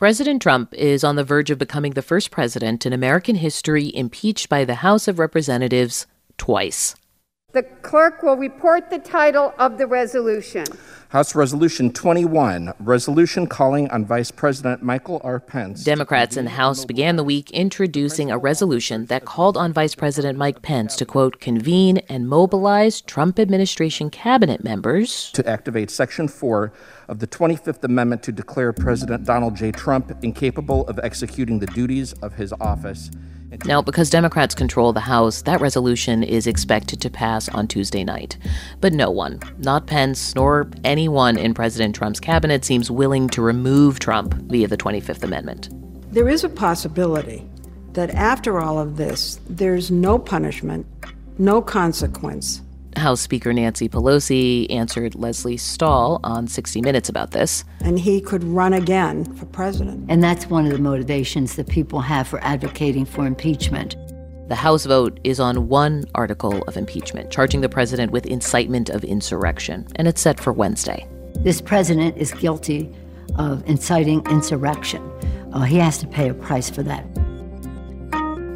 President Trump is on the verge of becoming the first president in American history impeached by the House of Representatives twice. The clerk will report the title of the resolution. House Resolution 21, resolution calling on Vice President Michael R. Pence. Democrats in the House began the week introducing a resolution that called on Vice President Mike Pence to, quote, convene and mobilize Trump administration cabinet members to activate Section 4 of the 25th Amendment to declare President Donald J. Trump incapable of executing the duties of his office now, because Democrats control the House, that resolution is expected to pass on Tuesday night. But no one, not Pence nor anyone in President Trump's cabinet, seems willing to remove Trump via the 25th Amendment. There is a possibility that after all of this, there's no punishment, no consequence, House Speaker Nancy Pelosi answered Lesley Stahl on 60 Minutes about this. And he could run again for president. And that's one of the motivations that people have for advocating for impeachment. The House vote is on one article of impeachment, charging the president with incitement of insurrection, and it's set for Wednesday. This president is guilty of inciting insurrection. Uh, he has to pay a price for that.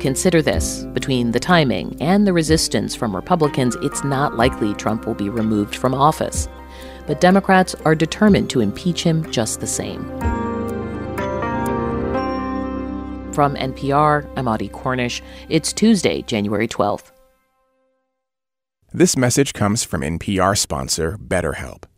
Consider this between the timing and the resistance from Republicans, it's not likely Trump will be removed from office. But Democrats are determined to impeach him just the same. From NPR, I'm Audie Cornish. It's Tuesday, January 12th. This message comes from NPR sponsor BetterHelp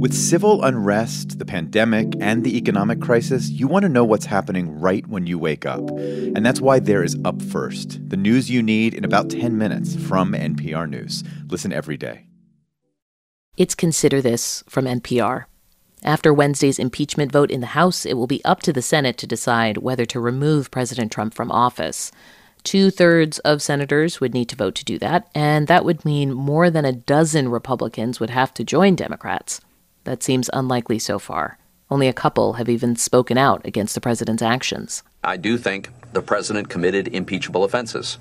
With civil unrest, the pandemic, and the economic crisis, you want to know what's happening right when you wake up. And that's why there is Up First, the news you need in about 10 minutes from NPR News. Listen every day. It's Consider This from NPR. After Wednesday's impeachment vote in the House, it will be up to the Senate to decide whether to remove President Trump from office. Two thirds of senators would need to vote to do that, and that would mean more than a dozen Republicans would have to join Democrats. That seems unlikely so far. Only a couple have even spoken out against the president's actions. I do think the president committed impeachable offenses,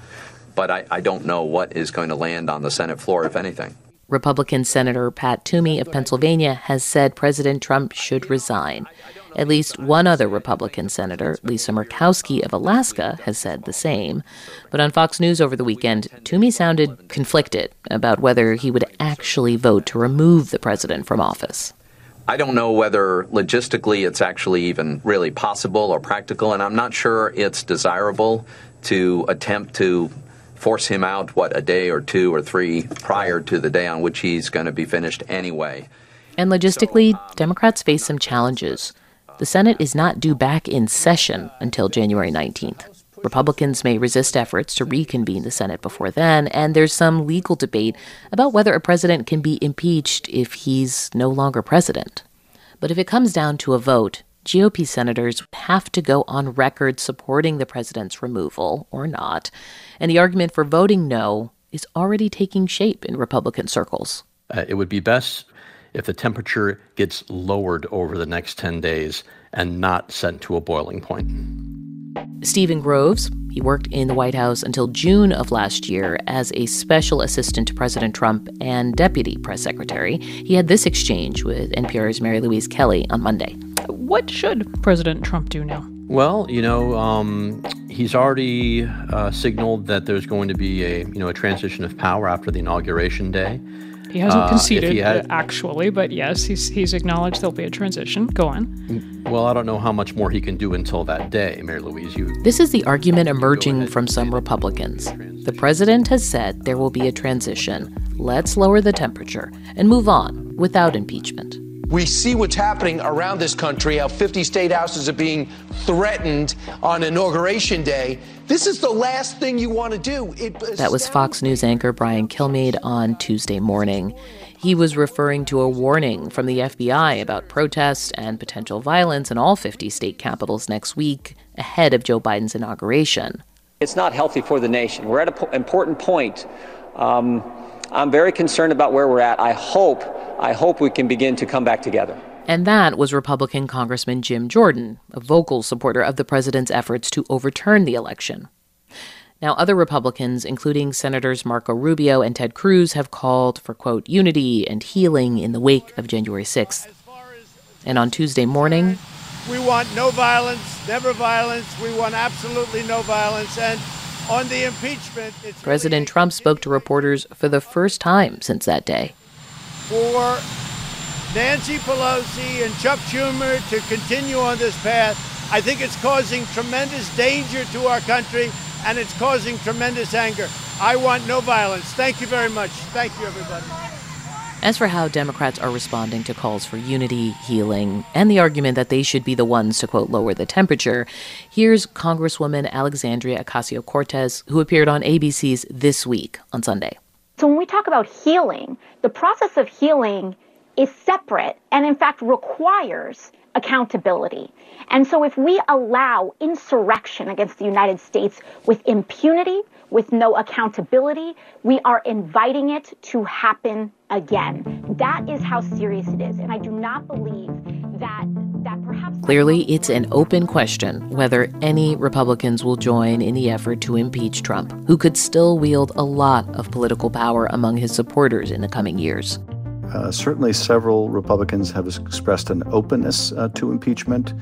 but I, I don't know what is going to land on the Senate floor, if anything. Republican Senator Pat Toomey of Pennsylvania has said President Trump should resign. At least one other Republican senator, Lisa Murkowski of Alaska, has said the same. But on Fox News over the weekend, Toomey sounded conflicted about whether he would actually vote to remove the president from office. I don't know whether logistically it's actually even really possible or practical, and I'm not sure it's desirable to attempt to force him out, what, a day or two or three prior to the day on which he's going to be finished anyway. And logistically, Democrats face some challenges. The Senate is not due back in session until January 19th. Republicans may resist efforts to reconvene the Senate before then, and there's some legal debate about whether a president can be impeached if he's no longer president. But if it comes down to a vote, GOP senators have to go on record supporting the president's removal or not, and the argument for voting no is already taking shape in Republican circles. Uh, it would be best if the temperature gets lowered over the next 10 days and not sent to a boiling point. Steven Groves, he worked in the White House until June of last year as a special assistant to President Trump and deputy press secretary. He had this exchange with NPR's Mary Louise Kelly on Monday. What should President Trump do now? Well, you know, um, he's already uh, signaled that there's going to be a you know a transition of power after the inauguration day. He hasn't uh, conceded he had, actually, but yes, he's he's acknowledged there'll be a transition. Go on. Well, I don't know how much more he can do until that day, Mary Louise. You. This is the argument emerging from some Republicans. The president has said there will be a transition. Let's lower the temperature and move on without impeachment. We see what's happening around this country, how 50 state houses are being threatened on Inauguration Day. This is the last thing you want to do. It that was Fox News anchor Brian Kilmeade on Tuesday morning. He was referring to a warning from the FBI about protests and potential violence in all 50 state capitals next week ahead of Joe Biden's inauguration. It's not healthy for the nation. We're at an po- important point. Um, I'm very concerned about where we're at. I hope, I hope we can begin to come back together. And that was Republican Congressman Jim Jordan, a vocal supporter of the president's efforts to overturn the election. Now, other Republicans, including Senators Marco Rubio and Ted Cruz, have called for, quote, unity and healing in the wake of January 6th. And on Tuesday morning, we want no violence, never violence. We want absolutely no violence. And on the impeachment, President really Trump spoke to reporters for the first time since that day. For Nancy Pelosi and Chuck Schumer to continue on this path, I think it's causing tremendous danger to our country and it's causing tremendous anger. I want no violence. Thank you very much. Thank you, everybody. As for how Democrats are responding to calls for unity, healing, and the argument that they should be the ones to, quote, lower the temperature, here's Congresswoman Alexandria Ocasio Cortez, who appeared on ABC's This Week on Sunday. So when we talk about healing, the process of healing is separate and, in fact, requires accountability. And so if we allow insurrection against the United States with impunity, with no accountability, we are inviting it to happen again. That is how serious it is. And I do not believe that Clearly, it's an open question whether any Republicans will join in the effort to impeach Trump, who could still wield a lot of political power among his supporters in the coming years. Uh, certainly, several Republicans have expressed an openness uh, to impeachment.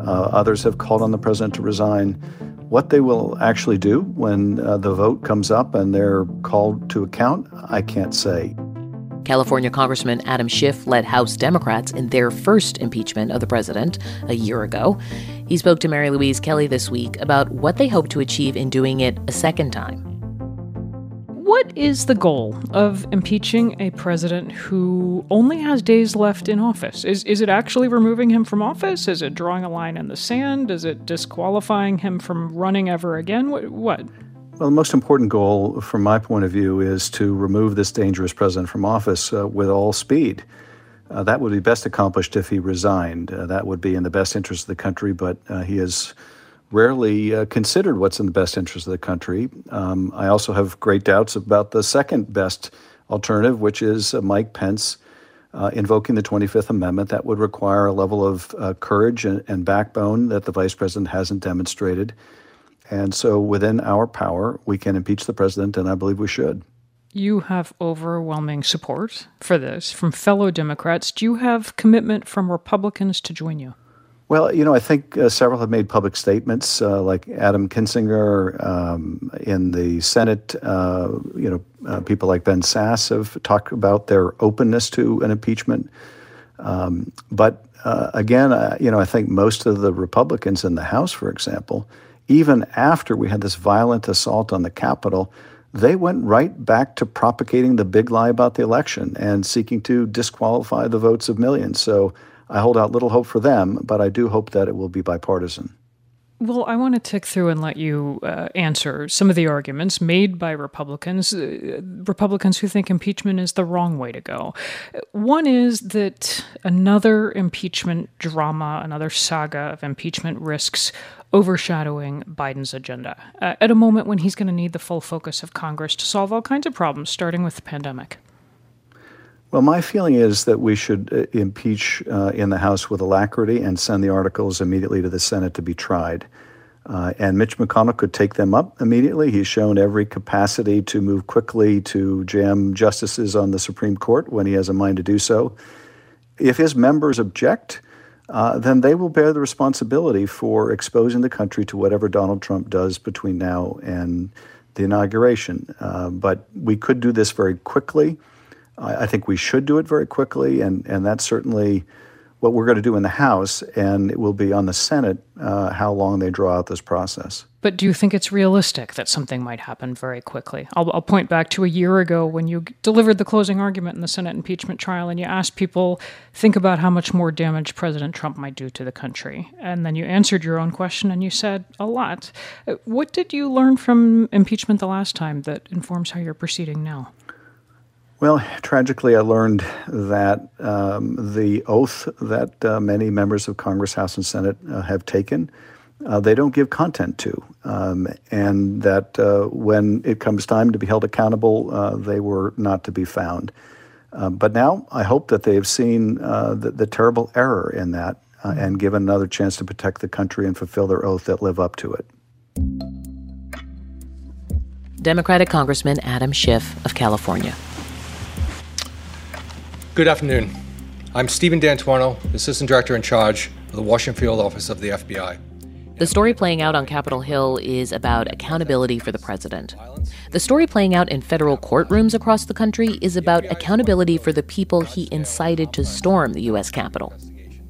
Uh, others have called on the president to resign. What they will actually do when uh, the vote comes up and they're called to account, I can't say. California Congressman Adam Schiff led House Democrats in their first impeachment of the president a year ago. He spoke to Mary Louise Kelly this week about what they hope to achieve in doing it a second time. What is the goal of impeaching a president who only has days left in office? Is, is it actually removing him from office? Is it drawing a line in the sand? Is it disqualifying him from running ever again? What? what? Well, the most important goal, from my point of view, is to remove this dangerous president from office uh, with all speed. Uh, that would be best accomplished if he resigned. Uh, that would be in the best interest of the country, but uh, he has rarely uh, considered what's in the best interest of the country. Um, I also have great doubts about the second best alternative, which is uh, Mike Pence uh, invoking the 25th Amendment. That would require a level of uh, courage and, and, backbone that the vice president hasn't demonstrated. And so, within our power, we can impeach the president, and I believe we should. You have overwhelming support for this from fellow Democrats. Do you have commitment from Republicans to join you? Well, you know, I think uh, several have made public statements, uh, like Adam Kinzinger um, in the Senate. Uh, you know, uh, people like Ben Sasse have talked about their openness to an impeachment. Um, but uh, again, uh, you know, I think most of the Republicans in the House, for example, even after we had this violent assault on the Capitol, they went right back to propagating the big lie about the election and seeking to disqualify the votes of millions. So I hold out little hope for them, but I do hope that it will be bipartisan. Well, I want to tick through and let you uh, answer some of the arguments made by Republicans, uh, Republicans who think impeachment is the wrong way to go. One is that another impeachment drama, another saga of impeachment risks overshadowing Biden's agenda uh, at a moment when he's going to need the full focus of Congress to solve all kinds of problems, starting with the pandemic. Well, my feeling is that we should uh, impeach uh, in the House with alacrity and send the articles immediately to the Senate to be tried. Uh, and Mitch McConnell could take them up immediately. He's shown every capacity to move quickly to jam justices on the Supreme Court when he has a mind to do so. If his members object, uh, then they will bear the responsibility for exposing the country to whatever Donald Trump does between now and the inauguration. Uh, but we could do this very quickly. I, I think we should do it very quickly, and, and that's certainly what we're going to do in the House, and it will be on the Senate uh, how long they draw out this process. But do you think it's realistic that something might happen very quickly? I'll, I'll, point back to a year ago when you delivered the closing argument in the Senate impeachment trial and you asked people, think about how much more damage President Trump might do to the country. And then you answered your own question and you said, a lot. What did you learn from impeachment the last time that informs how you're proceeding now? Well, tragically, I learned that um, the oath that uh, many members of Congress, House, and Senate uh, have taken uh, they don't give content to, um, and that uh, when it comes time to be held accountable, uh, they were not to be found. Uh, but now I hope that they have seen uh, the, the, terrible error in that uh, and given another chance to protect the country and fulfill their oath that live up to it. Democratic Congressman Adam Schiff of California. Good afternoon. I'm Stephen D'Antuono, Assistant Director in charge of the Washington Field Office of the FBI. The story playing out on Capitol Hill is about accountability for the president. The story playing out in federal courtrooms across the country is about accountability for the people he incited to storm the U.S. Capitol.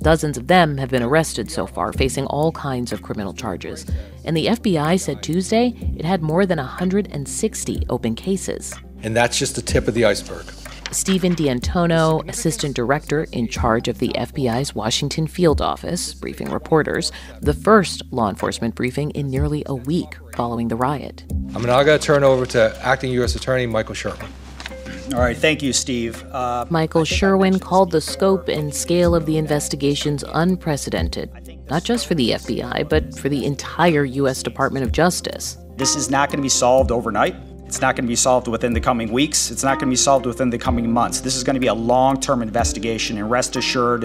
Dozens of them have been arrested so far, facing all kinds of criminal charges. And the FBI said Tuesday it had more than 160 open cases. And that's just the tip of the iceberg. Stephen D'Antuono, assistant director in charge of the FBI's Washington field office, briefing reporters, the first law enforcement briefing in nearly a week following the riot. I'm now going to turn over to acting U.S. Attorney Michael Sherwin. All right, thank you, Steve. Uh, Michael Sherwin called the scope and scale of the investigations unprecedented, not just for the FBI, but for the entire U.S. Department of Justice. This is not going to be solved overnight. It's not going to be solved within the coming weeks. It's not going to be solved within the coming months. This is going to be a long term investigation, and rest assured,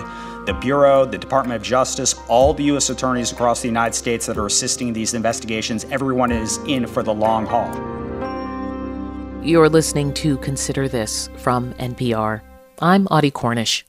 the Bureau, the Department of Justice, all the U.S. attorneys across the United States that are assisting these investigations, everyone is in for the long haul. You're listening to Consider This from NPR. I'm Audie Cornish.